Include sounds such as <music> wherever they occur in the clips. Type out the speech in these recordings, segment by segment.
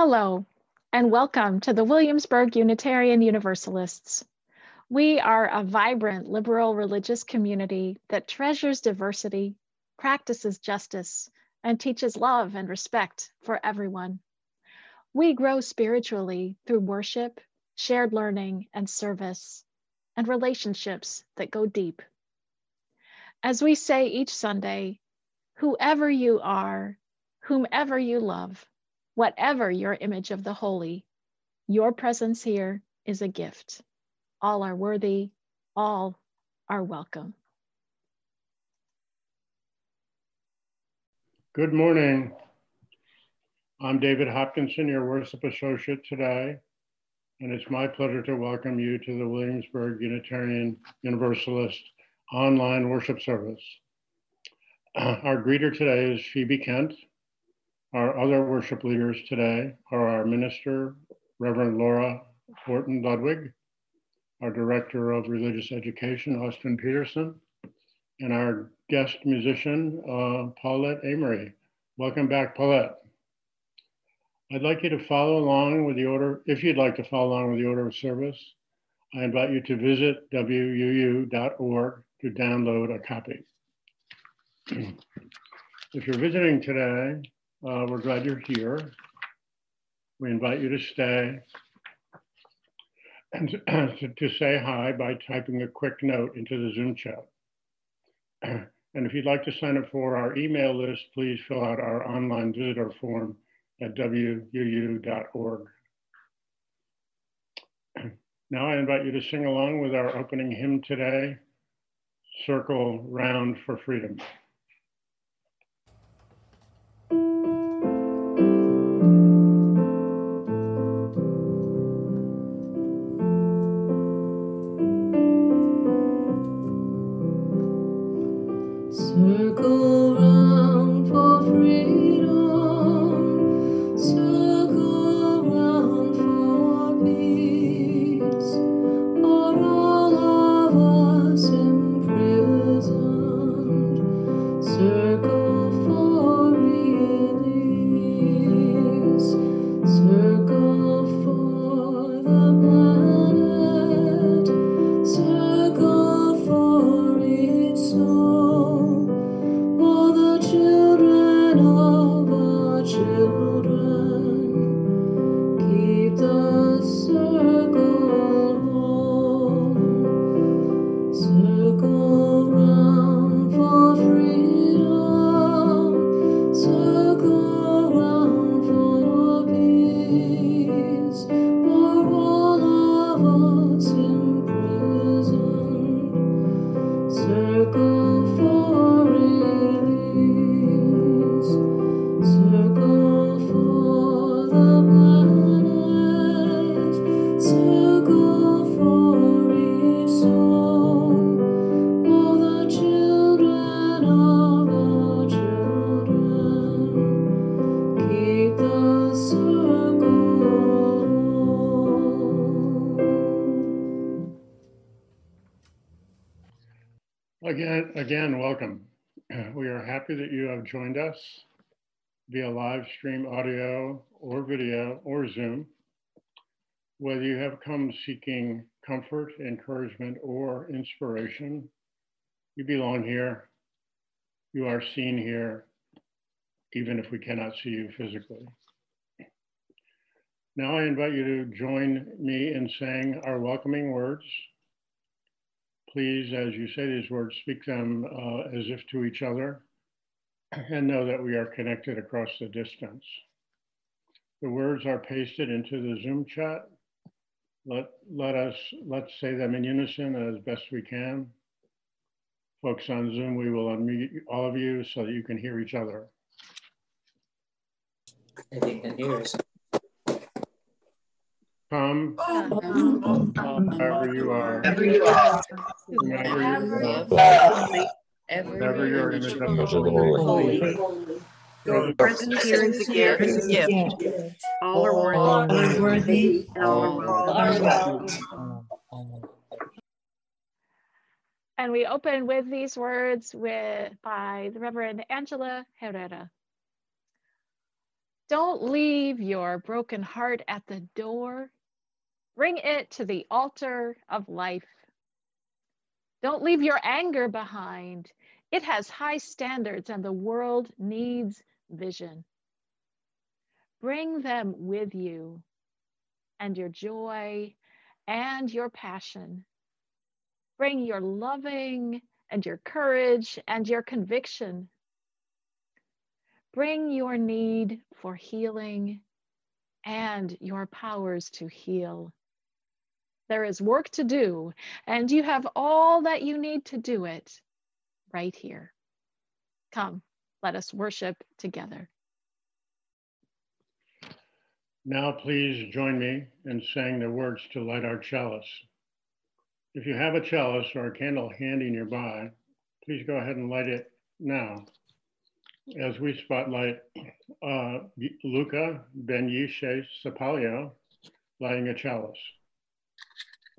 Hello, and welcome to the Williamsburg Unitarian Universalists. We are a vibrant liberal religious community that treasures diversity, practices justice, and teaches love and respect for everyone. We grow spiritually through worship, shared learning, and service, and relationships that go deep. As we say each Sunday, whoever you are, whomever you love, whatever your image of the holy, your presence here is a gift. All are worthy, all are welcome. Good morning. I'm David Hopkinson, your worship associate today, and it's my pleasure to welcome you to the Williamsburg Unitarian Universalist online worship service. <clears throat> Our greeter today is Phoebe Kent, our other worship leaders today are our minister, Reverend Laura Horton Ludwig, our director of religious education, Austin Peterson, and our guest musician, uh, Paulette Amory. Welcome back, Paulette. I'd like you to follow along with the order, if you'd like to follow along with the order of service, I invite you to visit wuu.org to download a copy. <clears throat> if you're visiting today, uh, we're glad you're here. We invite you to stay and <clears throat> to, to say hi by typing a quick note into the Zoom chat. <clears throat> And if you'd like to sign up for our email list, please fill out our online visitor form at wuu.org. <clears throat> Now I invite you to sing along with our opening hymn today, Circle Round for Freedom. Again, welcome. <clears throat> We are happy that you have joined us via live stream audio or video or Zoom. Whether you have come seeking comfort, encouragement, or inspiration, you belong here. You are seen here, even if we cannot see you physically. Now I invite you to join me in saying our welcoming words please, as you say these words, speak them uh, as if to each other and know that we are connected across the distance. The words are pasted into the Zoom chat. Let, let us, let's say them in unison as best we can. Folks on Zoom, we will unmute all of you so that you can hear each other. Come, wherever you are, whenever you are, whenever your image of the holy. Your presence here is a gift. Is a gift. All are worthy. All are welcome. And we open with these words with by the Reverend Angela Herrera. Don't leave your broken heart at the door. Bring it to the altar of life. Don't leave your anger behind. It has high standards and the world needs vision. Bring them with you and your joy and your passion. Bring your loving and your courage and your conviction. Bring your need for healing and your powers to heal. There is work to do, and you have all that you need to do it right here. Come, let us worship together. Now, please join me in saying the words to light our chalice. If you have a chalice or a candle handy nearby, please go ahead and light it now. As we spotlight uh, Luca Benyishe Sapalio lighting a chalice.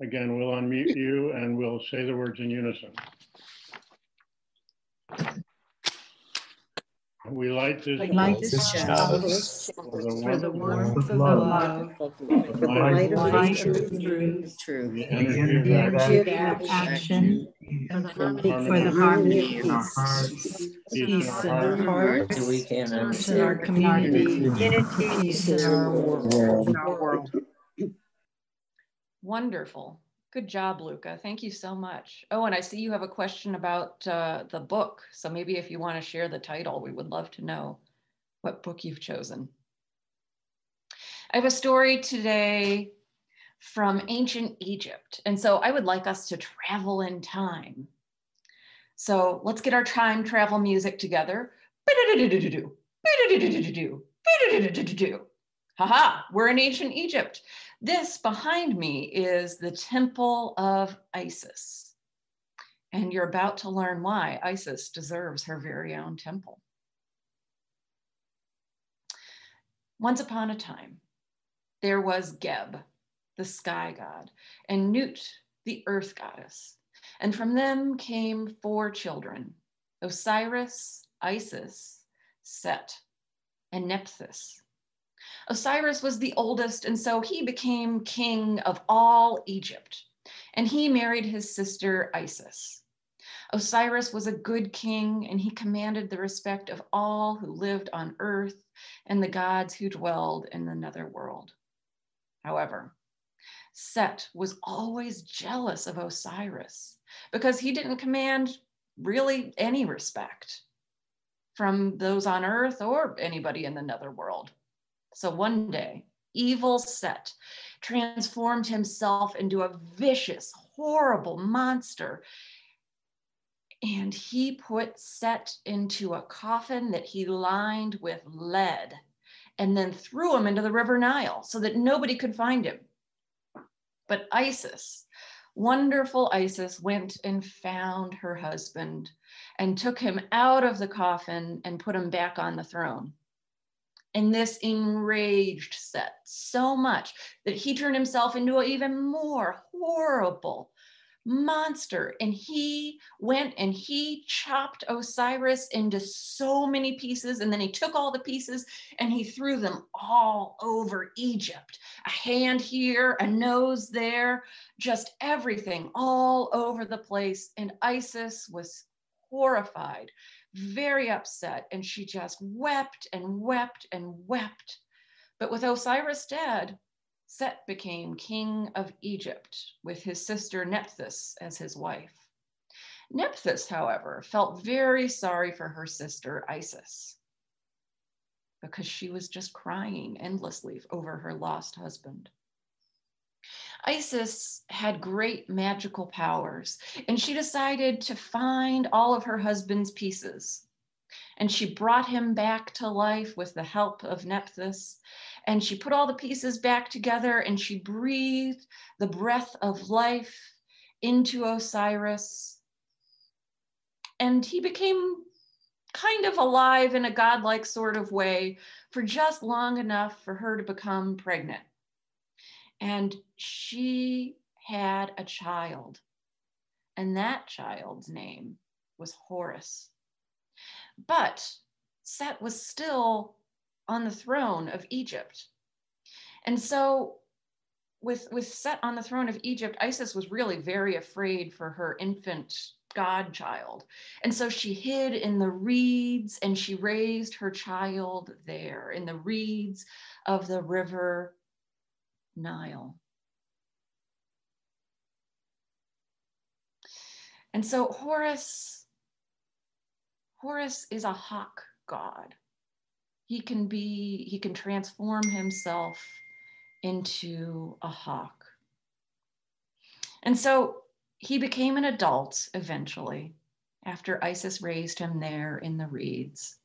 Again, we'll unmute you and we'll say the words in unison. We light this, light this chalice for the for the warmth warmth of love, of the light light, of truth, True. the the energy energy of of action, And for for the harmony. Of our hearts, peace in our hearts, So we can peace in our community, peace in our world. Wonderful. Good job, Luca. Thank you so much. Oh, and I see you have a question about uh, the book. So maybe if you want to share the title, we would love to know what book you've chosen. I have a story today from ancient Egypt. And so I would like us to travel in time. So let's get our time travel music together. Ha ha, we're in ancient Egypt. This behind me is the temple of Isis. And you're about to learn why Isis deserves her very own temple. Once upon a time, there was Geb, the sky god, and Nut, the earth goddess. And from them came four children Osiris, Isis, Set, and Nephthys. Osiris was the oldest, and so he became king of all Egypt. And he married his sister Isis. Osiris was a good king, and he commanded the respect of all who lived on earth and the gods who dwelled in the netherworld. However, Set was always jealous of Osiris because he didn't command really any respect from those on earth or anybody in the netherworld. So one day, evil Set transformed himself into a vicious, horrible monster. And he put Set into a coffin that he lined with lead and then threw him into the River Nile so that nobody could find him. But Isis, wonderful Isis, went and found her husband and took him out of the coffin and put him back on the throne. And this enraged Set so much that he turned himself into an even more horrible monster. And he went and he chopped Osiris into so many pieces. And then he took all the pieces and he threw them all over Egypt. A hand here, a nose there, just everything all over the place. And Isis was horrified very upset and she just wept and wept and wept. But with Osiris dead, Set became king of Egypt with his sister Nephthys as his wife. Nephthys, however, felt very sorry for her sister Isis because she was just crying endlessly over her lost husband. Isis had great magical powers, and she decided to find all of her husband's pieces. And she brought him back to life with the help of Nephthys. And she put all the pieces back together and she breathed the breath of life into Osiris. And he became kind of alive in a godlike sort of way for just long enough for her to become pregnant and she had a child. And that child's name was Horus. But Set was still on the throne of Egypt. And so with, with Set on the throne of Egypt, Isis was really very afraid for her infant godchild. And so she hid in the reeds and she raised her child there in the reeds of the river Nile. And so Horus, Horus is a hawk god. He can be, he can transform himself into a hawk. And so he became an adult eventually after Isis raised him there in the reeds.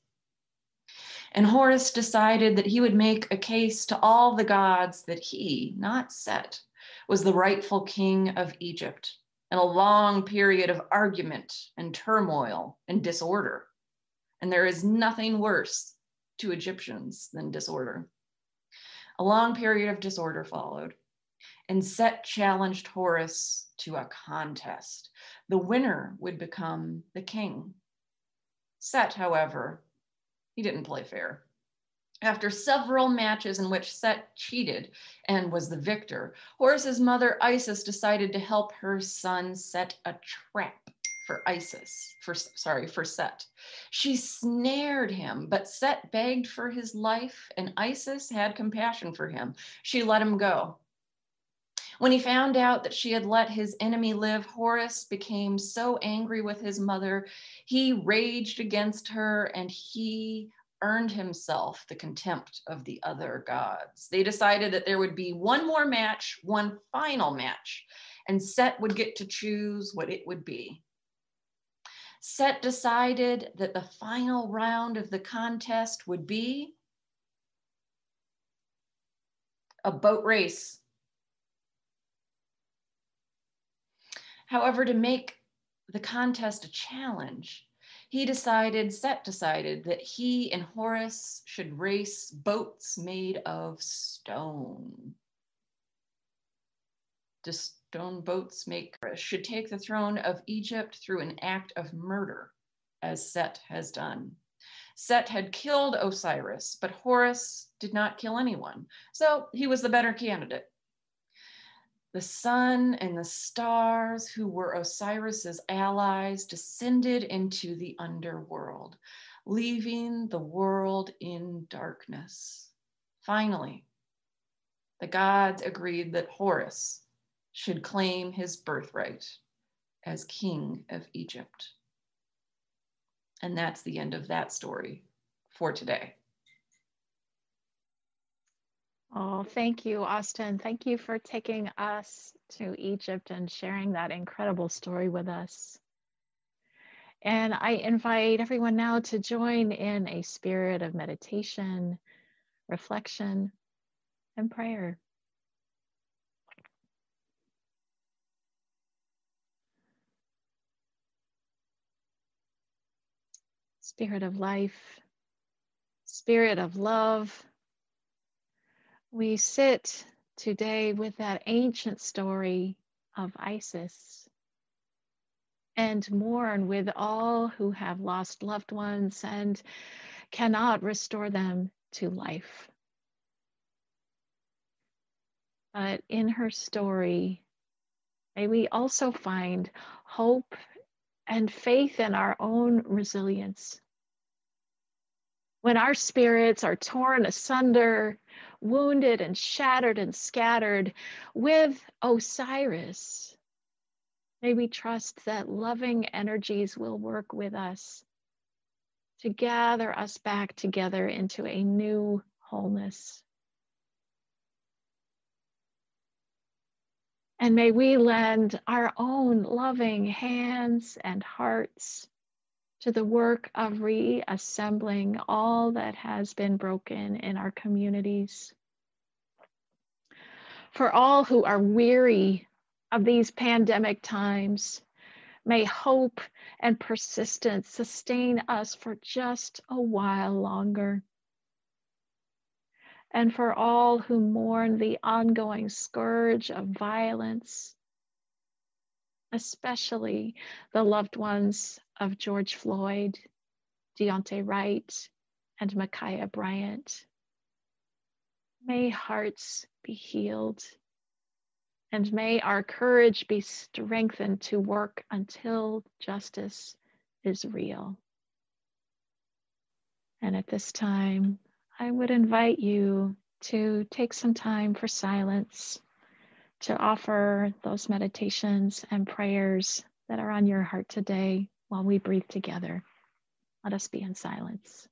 And Horus decided that he would make a case to all the gods that he, not Set, was the rightful king of Egypt in a long period of argument and turmoil and disorder. And there is nothing worse to Egyptians than disorder. A long period of disorder followed, and Set challenged Horus to a contest. The winner would become the king. Set, however, he didn't play fair. After several matches in which Set cheated and was the victor, Horus's mother Isis decided to help her son set a trap for Isis, for sorry, for Set. She snared him, but Set begged for his life, and Isis had compassion for him. She let him go. When he found out that she had let his enemy live, Horus became so angry with his mother, he raged against her and he earned himself the contempt of the other gods. They decided that there would be one more match, one final match, and Set would get to choose what it would be. Set decided that the final round of the contest would be a boat race. However, to make the contest a challenge, he decided, Set decided, that he and Horus should race boats made of stone. Just stone boats make should take the throne of Egypt through an act of murder, as Set has done. Set had killed Osiris, but Horus did not kill anyone, so he was the better candidate. The sun and the stars, who were Osiris's allies, descended into the underworld, leaving the world in darkness. Finally, the gods agreed that Horus should claim his birthright as king of Egypt. And that's the end of that story for today. Oh, thank you, Austin. Thank you for taking us to Egypt and sharing that incredible story with us. And I invite everyone now to join in a spirit of meditation, reflection, and prayer. spirit of life, spirit of love. We sit today with that ancient story of Isis and mourn with all who have lost loved ones and cannot restore them to life. But in her story, may we also find hope and faith in our own resilience when our spirits are torn asunder, wounded and shattered and scattered with Osiris, may we trust that loving energies will work with us to gather us back together into a new wholeness. And may we lend our own loving hands and hearts to the work of reassembling all that has been broken in our communities. For all who are weary of these pandemic times, may hope and persistence sustain us for just a while longer. And for all who mourn the ongoing scourge of violence, especially the loved ones of George Floyd, Daunte Wright, and Ma'Khia Bryant. May hearts be healed. And may our courage be strengthened to work until justice is real. And at this time, I would invite you to take some time for silence, to offer those meditations and prayers that are on your heart today while we breathe together. Let us be in silence.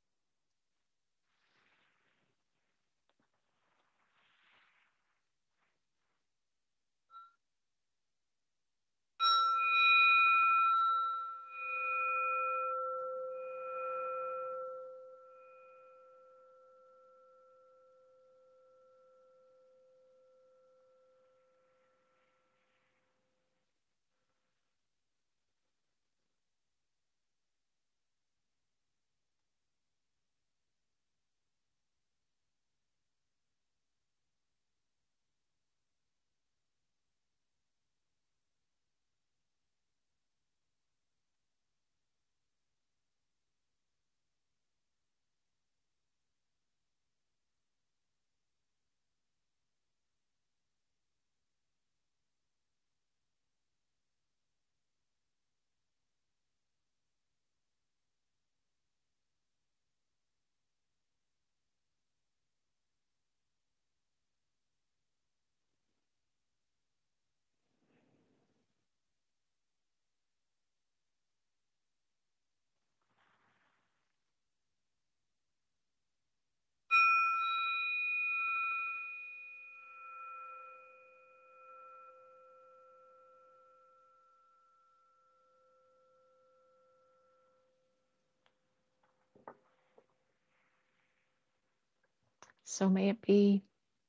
So may it be,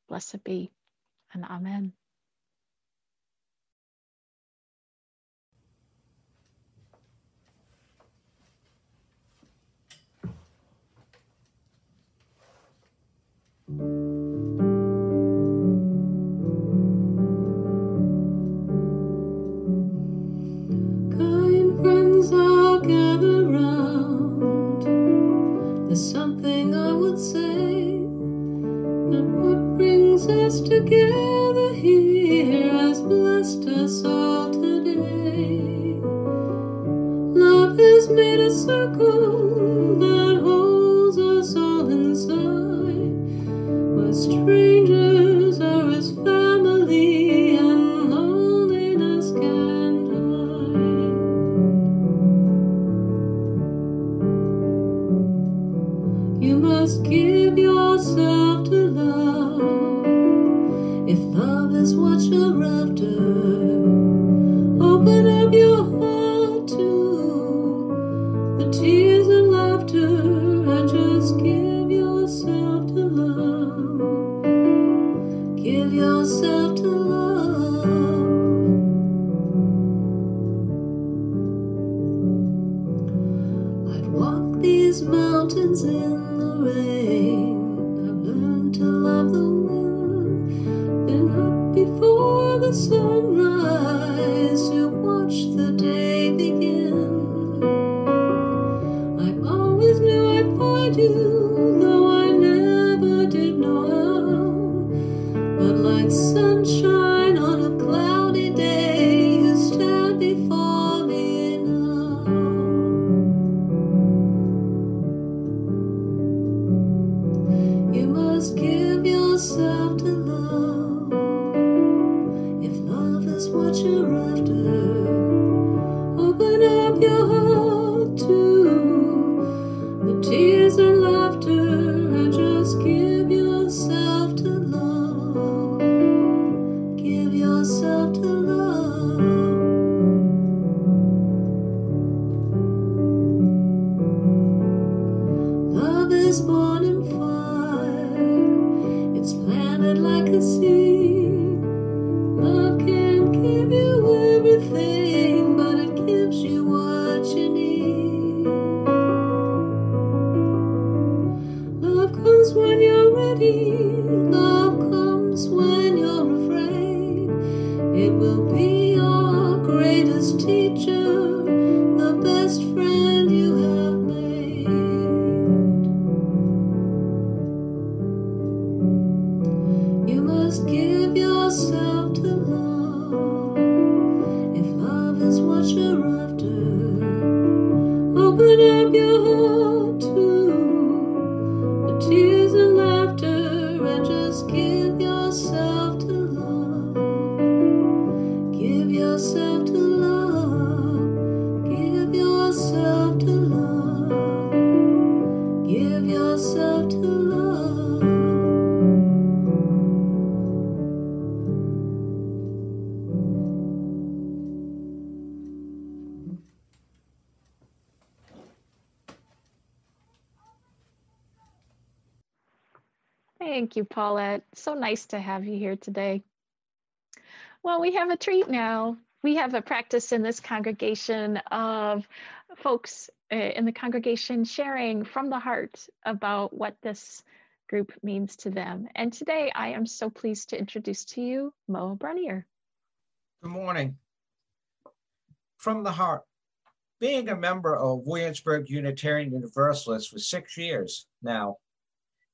blessed be, and Amen. Us together here has blessed us all today. Love has made a circle these mountains in the rain. I've learned to love the wind. Been up before the sunrise Thank you, Paulette. So nice to have you here today. Well, we have a treat now. We have a practice in this congregation of folks uh, in the congregation sharing from the heart about what this group means to them. And today I am so pleased to introduce to you Mo Brunier. Good morning. From the heart, being a member of Williamsburg Unitarian Universalist for six years now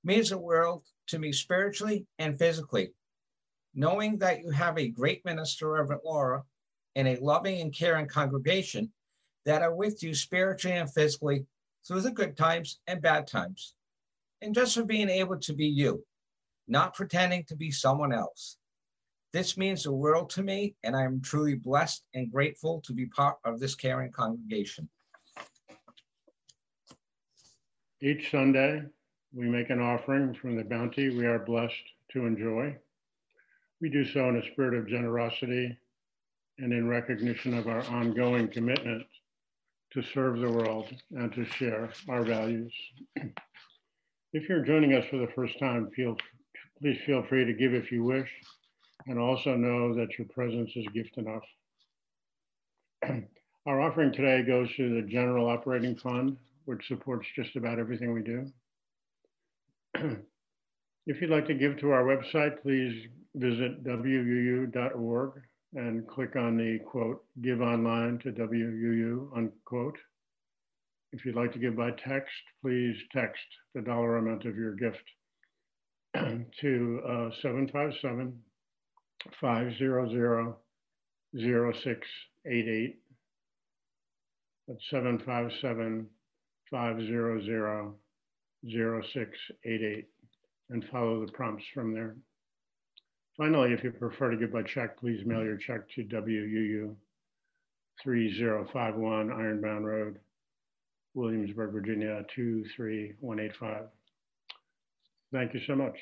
means the world to me spiritually and physically. Knowing that you have a great minister, Reverend Laura, and a loving and caring congregation that are with you spiritually and physically through the good times and bad times. And just for being able to be you, not pretending to be someone else. This means the world to me, and I am truly blessed and grateful to be part of this caring congregation. Each Sunday, we make an offering from the bounty we are blessed to enjoy. We do so in a spirit of generosity and in recognition of our ongoing commitment to serve the world and to share our values. <clears throat> If you're joining us for the first time, feel, please feel free to give if you wish, and also know that your presence is gift enough. <clears throat> Our offering today goes to the General Operating Fund, which supports just about everything we do. If you'd like to give to our website, please visit wuu.org and click on the quote, give online to WUU unquote. If you'd like to give by text, please text the dollar amount of your gift <clears throat> to uh, 757 500 0688. That's 757 500 0688 and follow the prompts from there. Finally, if you prefer to give by check, please mail your check to WUU 3051 Ironbound Road, Williamsburg, Virginia 23185. Thank you so much.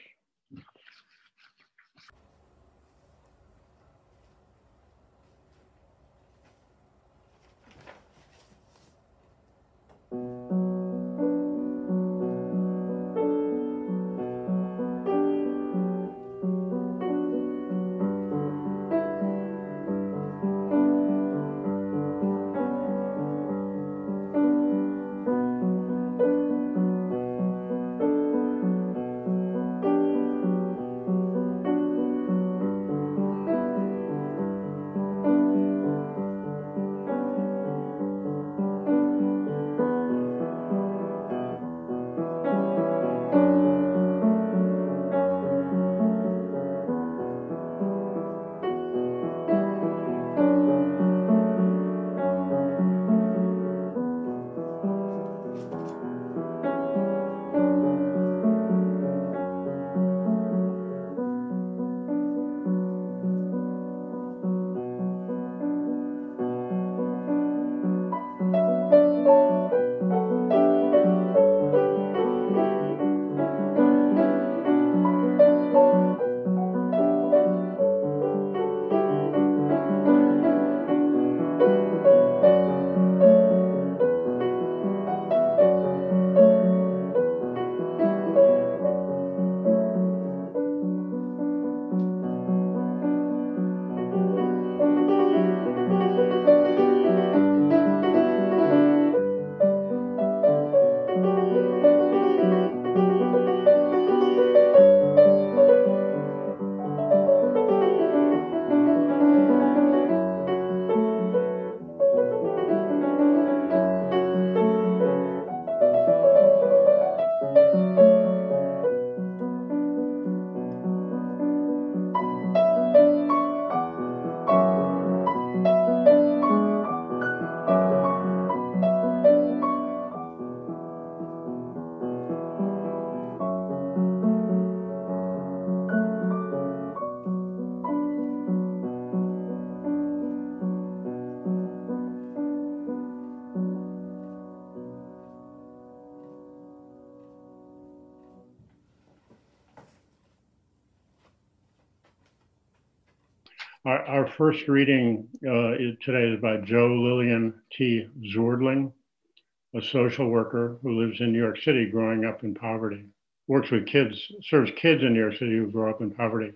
First reading uh, today is by Joe Lillian T. Zordling, a social worker who lives in New York City growing up in poverty, works with kids, serves kids in New York City who grow up in poverty.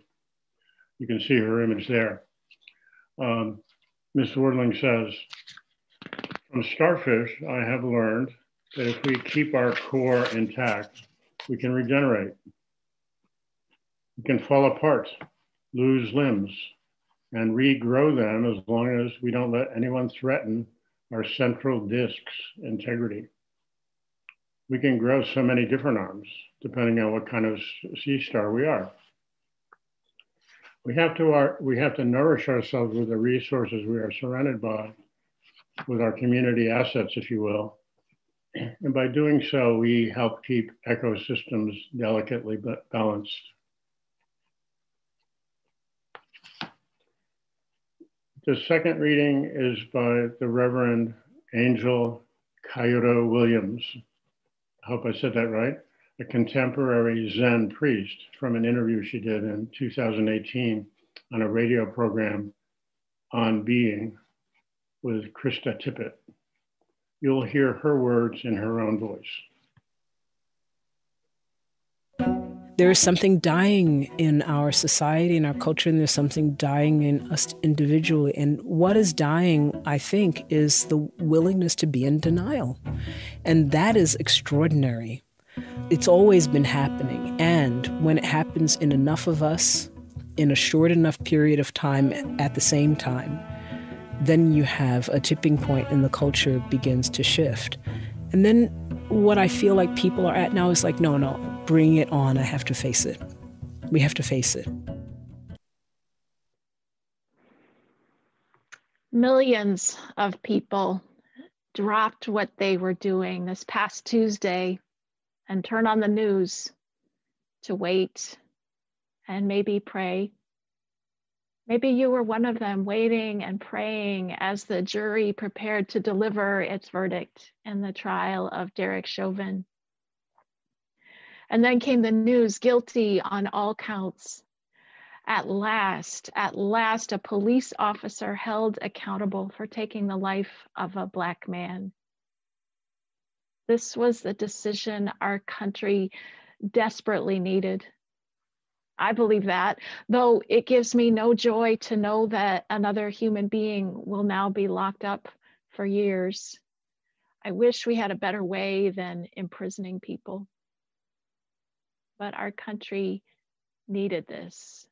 You can see her image there. Um, Ms. Zordling says, from starfish, I have learned that if we keep our core intact, we can regenerate. We can fall apart, lose limbs, and regrow them as long as we don't let anyone threaten our central disc's integrity. We can grow so many different arms depending on what kind of sea star we are. We have to, our, we have to nourish ourselves with the resources we are surrounded by, with our community assets, if you will. And by doing so, we help keep ecosystems delicately balanced. The second reading is by the Reverend Angel Kyodo Williams. I hope I said that right. A contemporary Zen priest from an interview she did in 2018 on a radio program on being with Krista Tippett. You'll hear her words in her own voice. There is something dying in our society and our culture, and there's something dying in us individually. And what is dying, I think, is the willingness to be in denial. And that is extraordinary. It's always been happening. And when it happens in enough of us, in a short enough period of time at the same time, then you have a tipping point and the culture begins to shift. And then what I feel like people are at now is like, no, no, bring it on. I have to face it. We have to face it. Millions of people dropped what they were doing this past Tuesday and turn on the news to wait and maybe pray. Maybe you were one of them waiting and praying as the jury prepared to deliver its verdict in the trial of Derek Chauvin. And then came the news guilty on all counts. At last, at last, a police officer held accountable for taking the life of a Black man. This was the decision our country desperately needed. I believe that, though it gives me no joy to know that another human being will now be locked up for years. I wish we had a better way than imprisoning people but our country needed this.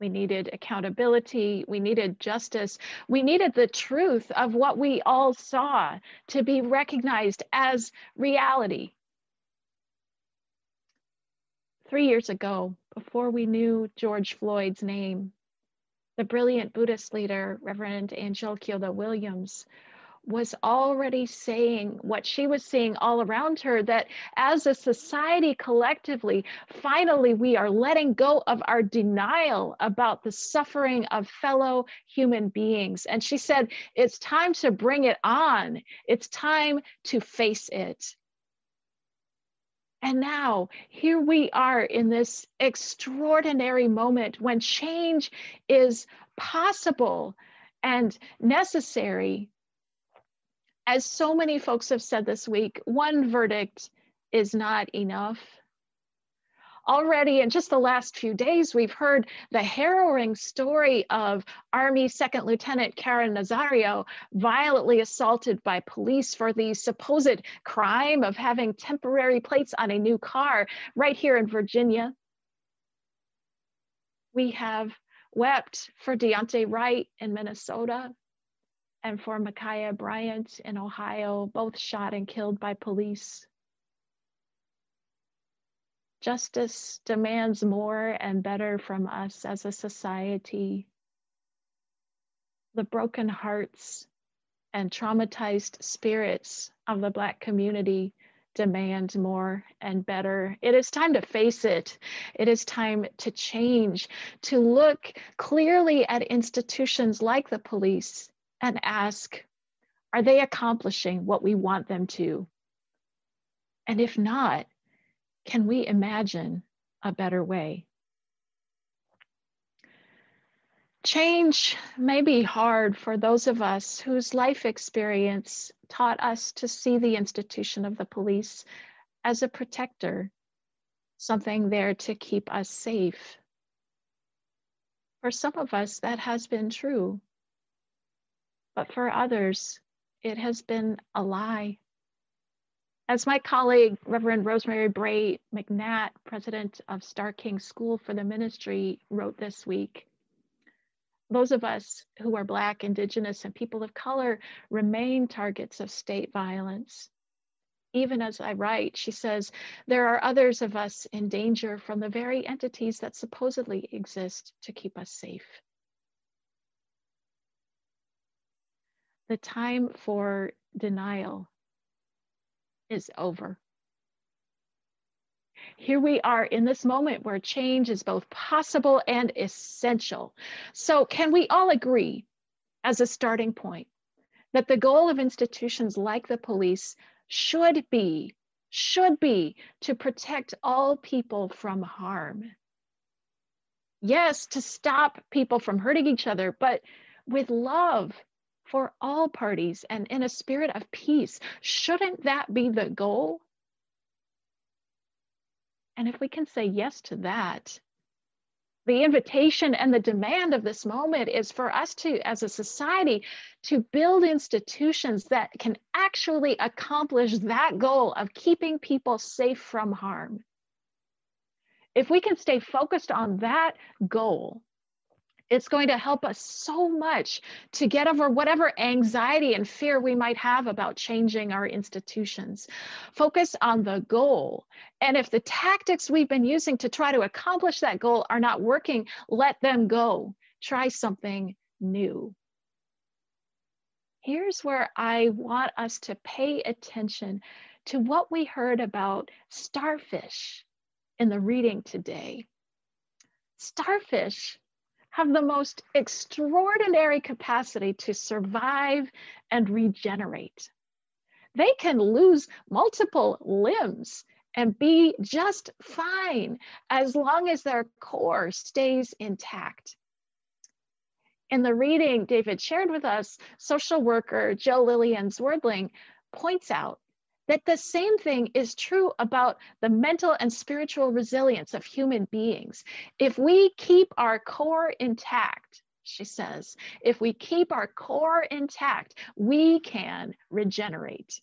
We needed accountability. We needed justice. We needed the truth of what we all saw to be recognized as reality. Three years ago, before we knew George Floyd's name, the brilliant Buddhist leader, Reverend Angel Kyodo Williams, was already saying what she was seeing all around her that as a society collectively, finally, we are letting go of our denial about the suffering of fellow human beings. And she said, it's time to bring it on, it's time to face it. And now, here we are in this extraordinary moment when change is possible and necessary as so many folks have said this week, one verdict is not enough. Already in just the last few days, we've heard the harrowing story of Army Second Lieutenant Caron Nazario violently assaulted by police for the supposed crime of having temporary plates on a new car right here in Virginia. We have wept for Daunte Wright in Minnesota and for Ma'Khia Bryant in Ohio, both shot and killed by police. Justice demands more and better from us as a society. The broken hearts and traumatized spirits of the Black community demand more and better. It is time to face it. It is time to change, to look clearly at institutions like the police and ask, are they accomplishing what we want them to? And if not, can we imagine a better way? Change may be hard for those of us whose life experience taught us to see the institution of the police as a protector, something there to keep us safe. For some of us, that has been true. But for others, it has been a lie. As my colleague, Reverend Rosemary Bray McNatt, president of Starr King School for the Ministry, wrote this week, those of us who are Black, Indigenous, and people of color remain targets of state violence. Even as I write, she says, there are others of us in danger from the very entities that supposedly exist to keep us safe. The time for denial is over. Here we are in this moment where change is both possible and essential. So, can we all agree, as a starting point, that the goal of institutions like the police should be should be to protect all people from harm. Yes, to stop people from hurting each other, but with love for all parties and in a spirit of peace. Shouldn't that be the goal? And if we can say yes to that, the invitation and the demand of this moment is for us to, as a society, to build institutions that can actually accomplish that goal of keeping people safe from harm. If we can stay focused on that goal, it's going to help us so much to get over whatever anxiety and fear we might have about changing our institutions. Focus on the goal. And if the tactics we've been using to try to accomplish that goal are not working, let them go. Try something new. Here's where I want us to pay attention to what we heard about starfish in the reading today. Starfish have the most extraordinary capacity to survive and regenerate. They can lose multiple limbs and be just fine as long as their core stays intact. In the reading David shared with us, social worker Jill Lillian Zwerdling points out that the same thing is true about the mental and spiritual resilience of human beings. If we keep our core intact, she says, if we keep our core intact, we can regenerate.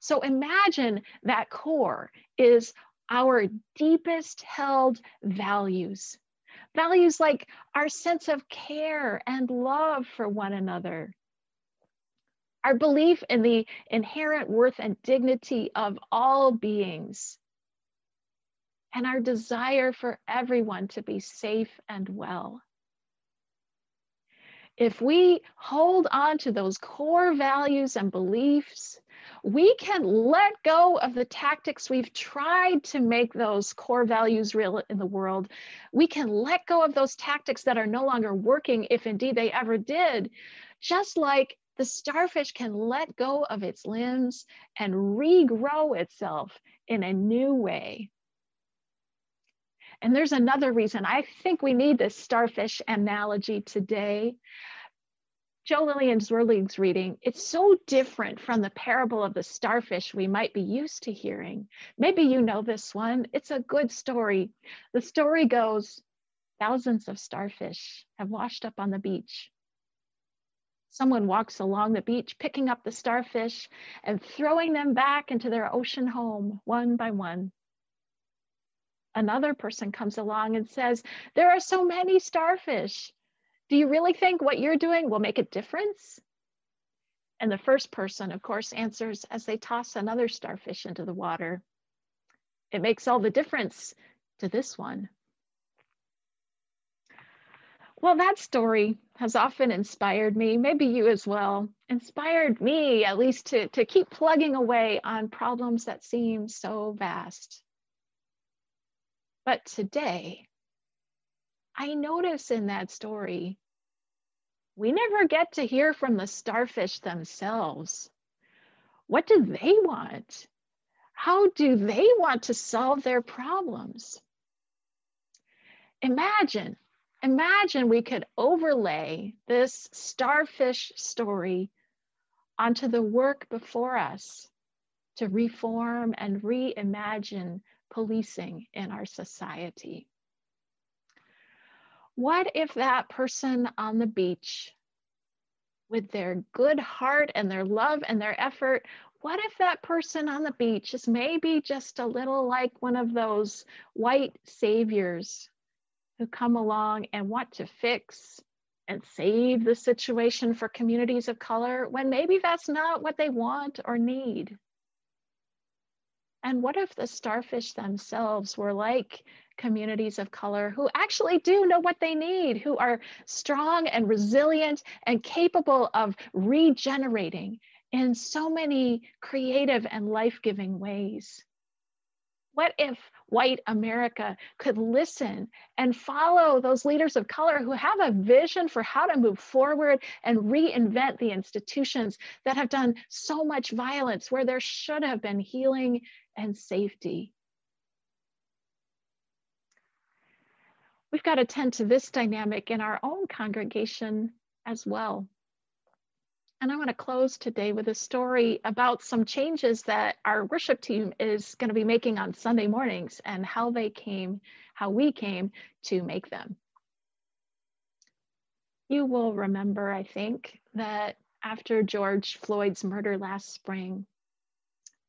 So imagine that core is our deepest held values. Values like our sense of care and love for one another, our belief in the inherent worth and dignity of all beings, and our desire for everyone to be safe and well. If we hold on to those core values and beliefs, we can let go of the tactics we've tried to make those core values real in the world. We can let go of those tactics that are no longer working, if indeed they ever did, just like the starfish can let go of its limbs and regrow itself in a new way. And there's another reason I think we need this starfish analogy today. Joe Lillian Zwerdling's reading, it's so different from the parable of the starfish we might be used to hearing. Maybe you know this one. It's a good story. The story goes thousands of starfish have washed up on the beach. Someone walks along the beach, picking up the starfish and throwing them back into their ocean home one by one. Another person comes along and says, There are so many starfish. Do you really think what you're doing will make a difference? And the first person, of course, answers as they toss another starfish into the water. It makes all the difference to this one. Well, that story has often inspired me, maybe you as well, inspired me at least to, to keep plugging away on problems that seem so vast. But today, I notice in that story, we never get to hear from the starfish themselves. What do they want? How do they want to solve their problems? Imagine Imagine we could overlay this starfish story onto the work before us to reform and reimagine policing in our society. What if that person on the beach, with their good heart and their love and their effort, what if that person on the beach is maybe just a little like one of those white saviors who come along and want to fix and save the situation for communities of color when maybe that's not what they want or need? And what if the starfish themselves were like communities of color who actually do know what they need, who are strong and resilient and capable of regenerating in so many creative and life giving ways? What if white America could listen and follow those leaders of color who have a vision for how to move forward and reinvent the institutions that have done so much violence where there should have been healing and safety? We've got to tend to this dynamic in our own congregation as well. And I want to close today with a story about some changes that our worship team is going to be making on Sunday mornings and how they came, how we came to make them. You will remember, I think, that after George Floyd's murder last spring,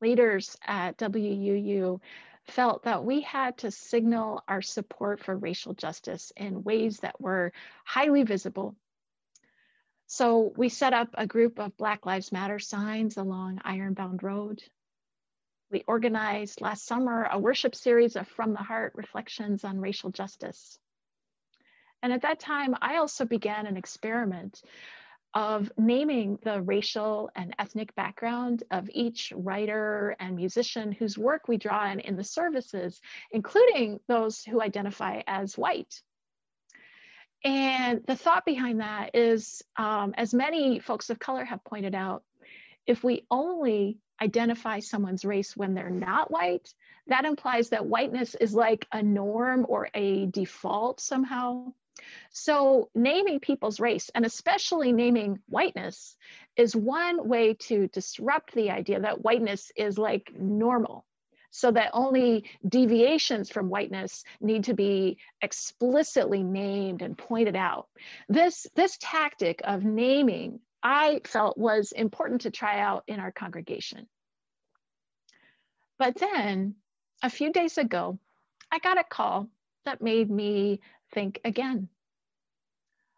leaders at WUU felt that we had to signal our support for racial justice in ways that were highly visible so we set up a group of Black Lives Matter signs along Ironbound Road. We organized last summer a worship series of From the Heart reflections on racial justice. And at that time, I also began an experiment of naming the racial and ethnic background of each writer and musician whose work we draw in in the services, including those who identify as white. And the thought behind that is, um, as many folks of color have pointed out, if we only identify someone's race when they're not white, that implies that whiteness is like a norm or a default somehow. So, naming people's race, and especially naming whiteness, is one way to disrupt the idea that whiteness is like normal so that only deviations from whiteness need to be explicitly named and pointed out. This, this tactic of naming I felt was important to try out in our congregation. But then a few days ago, I got a call that made me think again.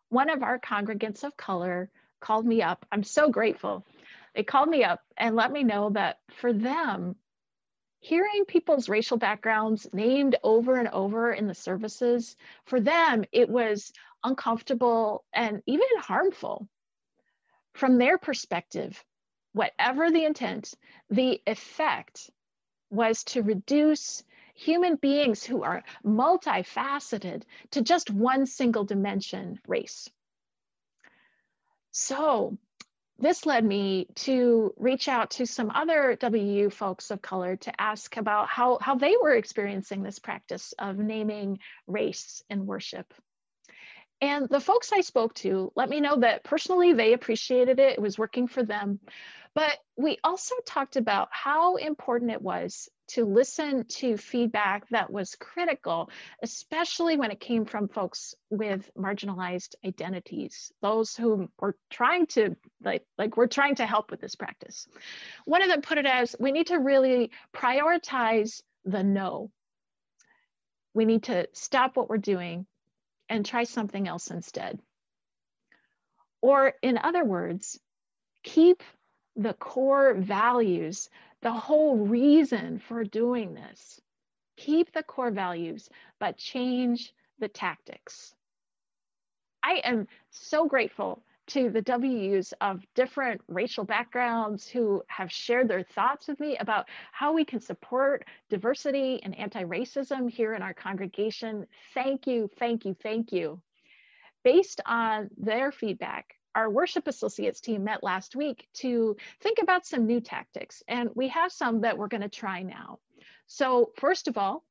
One of our congregants of color called me up. I'm so grateful. They called me up and let me know that for them, hearing people's racial backgrounds named over and over in the services, for them, it was uncomfortable and even harmful. From their perspective, whatever the intent, the effect was to reduce human beings who are multifaceted to just one single dimension race. So this led me to reach out to some other WU folks of color to ask about how, how they were experiencing this practice of naming race in worship. And the folks I spoke to let me know that personally they appreciated it, it was working for them. But we also talked about how important it was to listen to feedback that was critical, especially when it came from folks with marginalized identities, those who were trying to, like, like we're trying to help with this practice. One of them put it as we need to really prioritize the no. We need to stop what we're doing and try something else instead. Or, in other words, keep the core values, the whole reason for doing this. Keep the core values, but change the tactics. I am so grateful to the WUs of different racial backgrounds who have shared their thoughts with me about how we can support diversity and anti-racism here in our congregation. Thank you, thank you, thank you. Based on their feedback, our worship associates team met last week to think about some new tactics, and we have some that we're going to try now. So, first of all,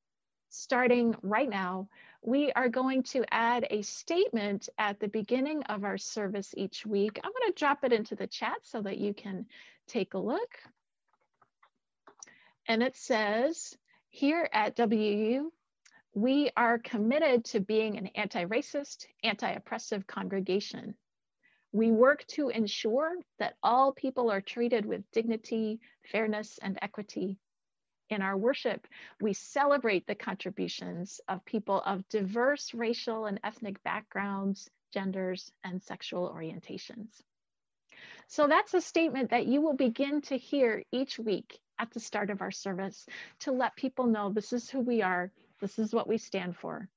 starting right now, we are going to add a statement at the beginning of our service each week. I'm going to drop it into the chat so that you can take a look. And it says, here at WU, we are committed to being an anti-racist, anti-oppressive congregation. We work to ensure that all people are treated with dignity, fairness, and equity. In our worship, we celebrate the contributions of people of diverse racial and ethnic backgrounds, genders, and sexual orientations. So that's a statement that you will begin to hear each week at the start of our service to let people know this is who we are, this is what we stand for.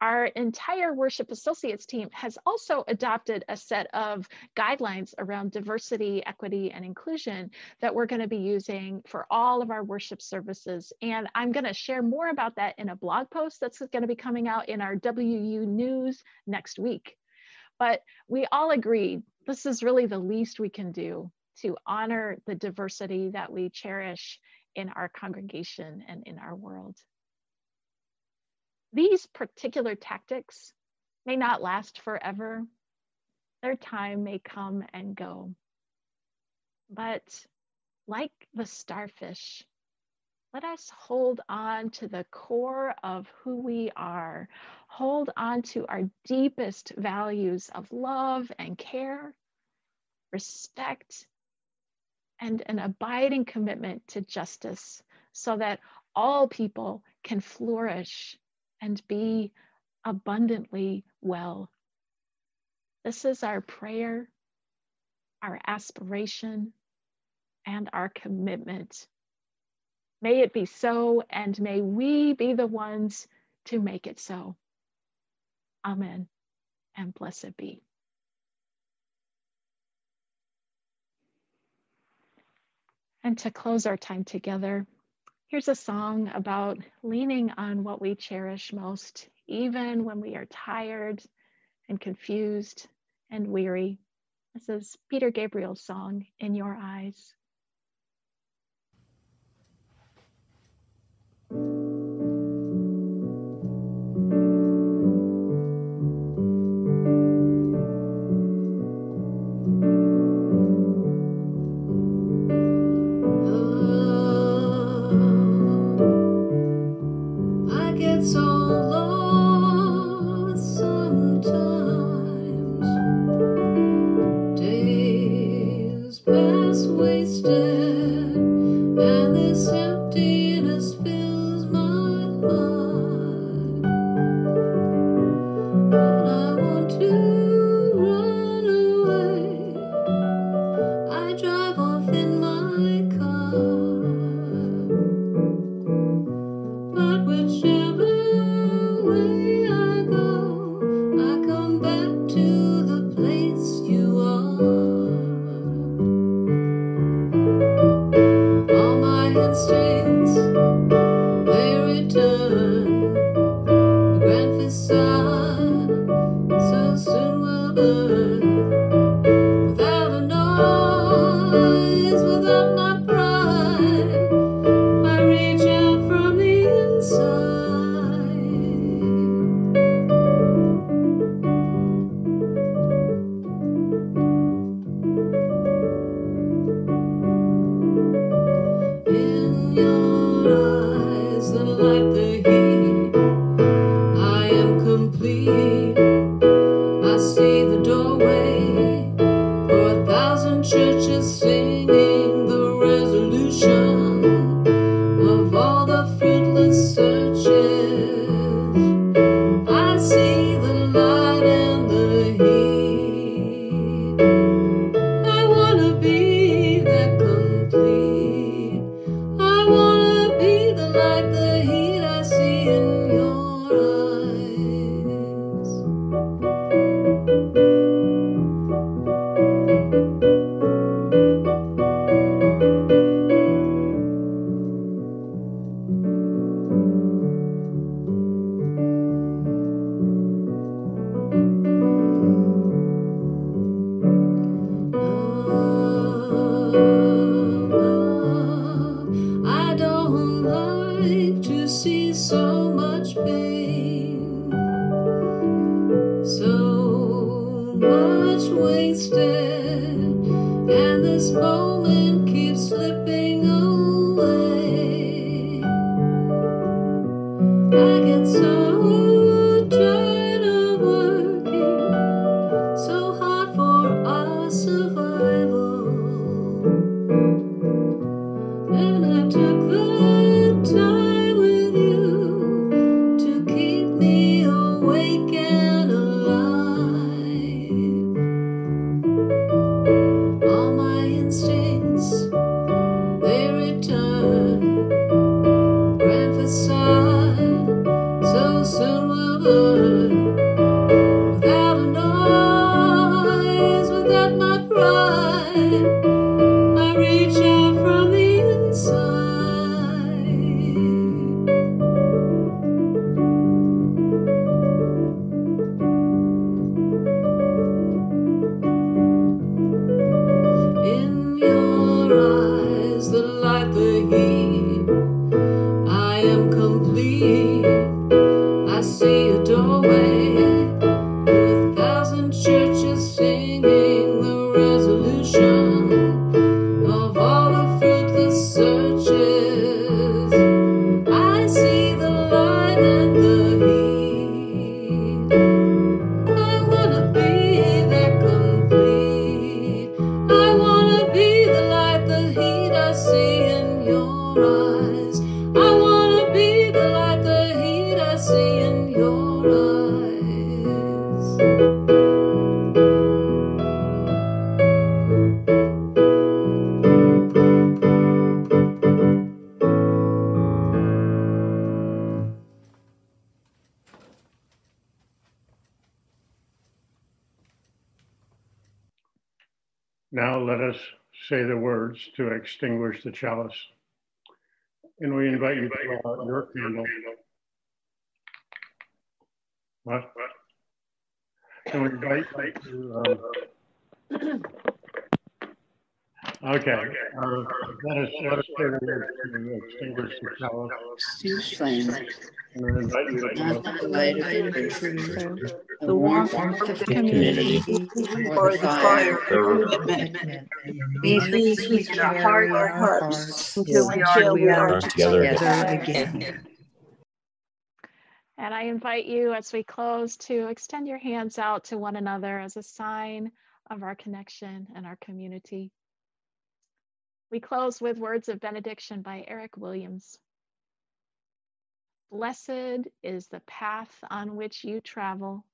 Our entire Worship Associates team has also adopted a set of guidelines around diversity, equity, and inclusion that we're going to be using for all of our worship services. And I'm going to share more about that in a blog post that's going to be coming out in our WU News next week. But we all agreed this is really the least we can do to honor the diversity that we cherish in our congregation and in our world. These particular tactics may not last forever. Their time may come and go. But like the starfish, let us hold on to the core of who we are. Hold on to our deepest values of love and care, respect, and an abiding commitment to justice so that all people can flourish and be abundantly well. This is our prayer, our aspiration, and our commitment. May it be so, and may we be the ones to make it so. Amen, and blessed be. And to close our time together, Here's a song about leaning on what we cherish most, even when we are tired and confused and weary. This is Peter Gabriel's song, In Your Eyes. Now let us say the words to extinguish the chalice. And we invite you to blow out your candle. What? And we invite you to, um, okay, uh, let us, let us say the words to extinguish the chalice. And we invite you to not the light of. The warmth of the community, or the fire of commitment. These things we can heart our hearts until we are, we are Together together again. And I invite you as we close to extend your hands out to one another as a sign of our connection and our community. We close with words of benediction by Eric Williams. Blessed is the path on which you travel.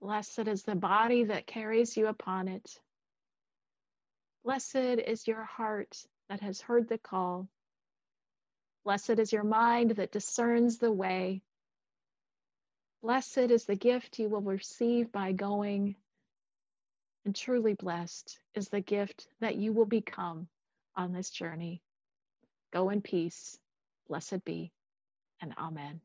Blessed is the body that carries you upon it. Blessed is your heart that has heard the call. Blessed is your mind that discerns the way. Blessed is the gift you will receive by going. And truly blessed is the gift that you will become on this journey. Go in peace. Blessed be, and amen.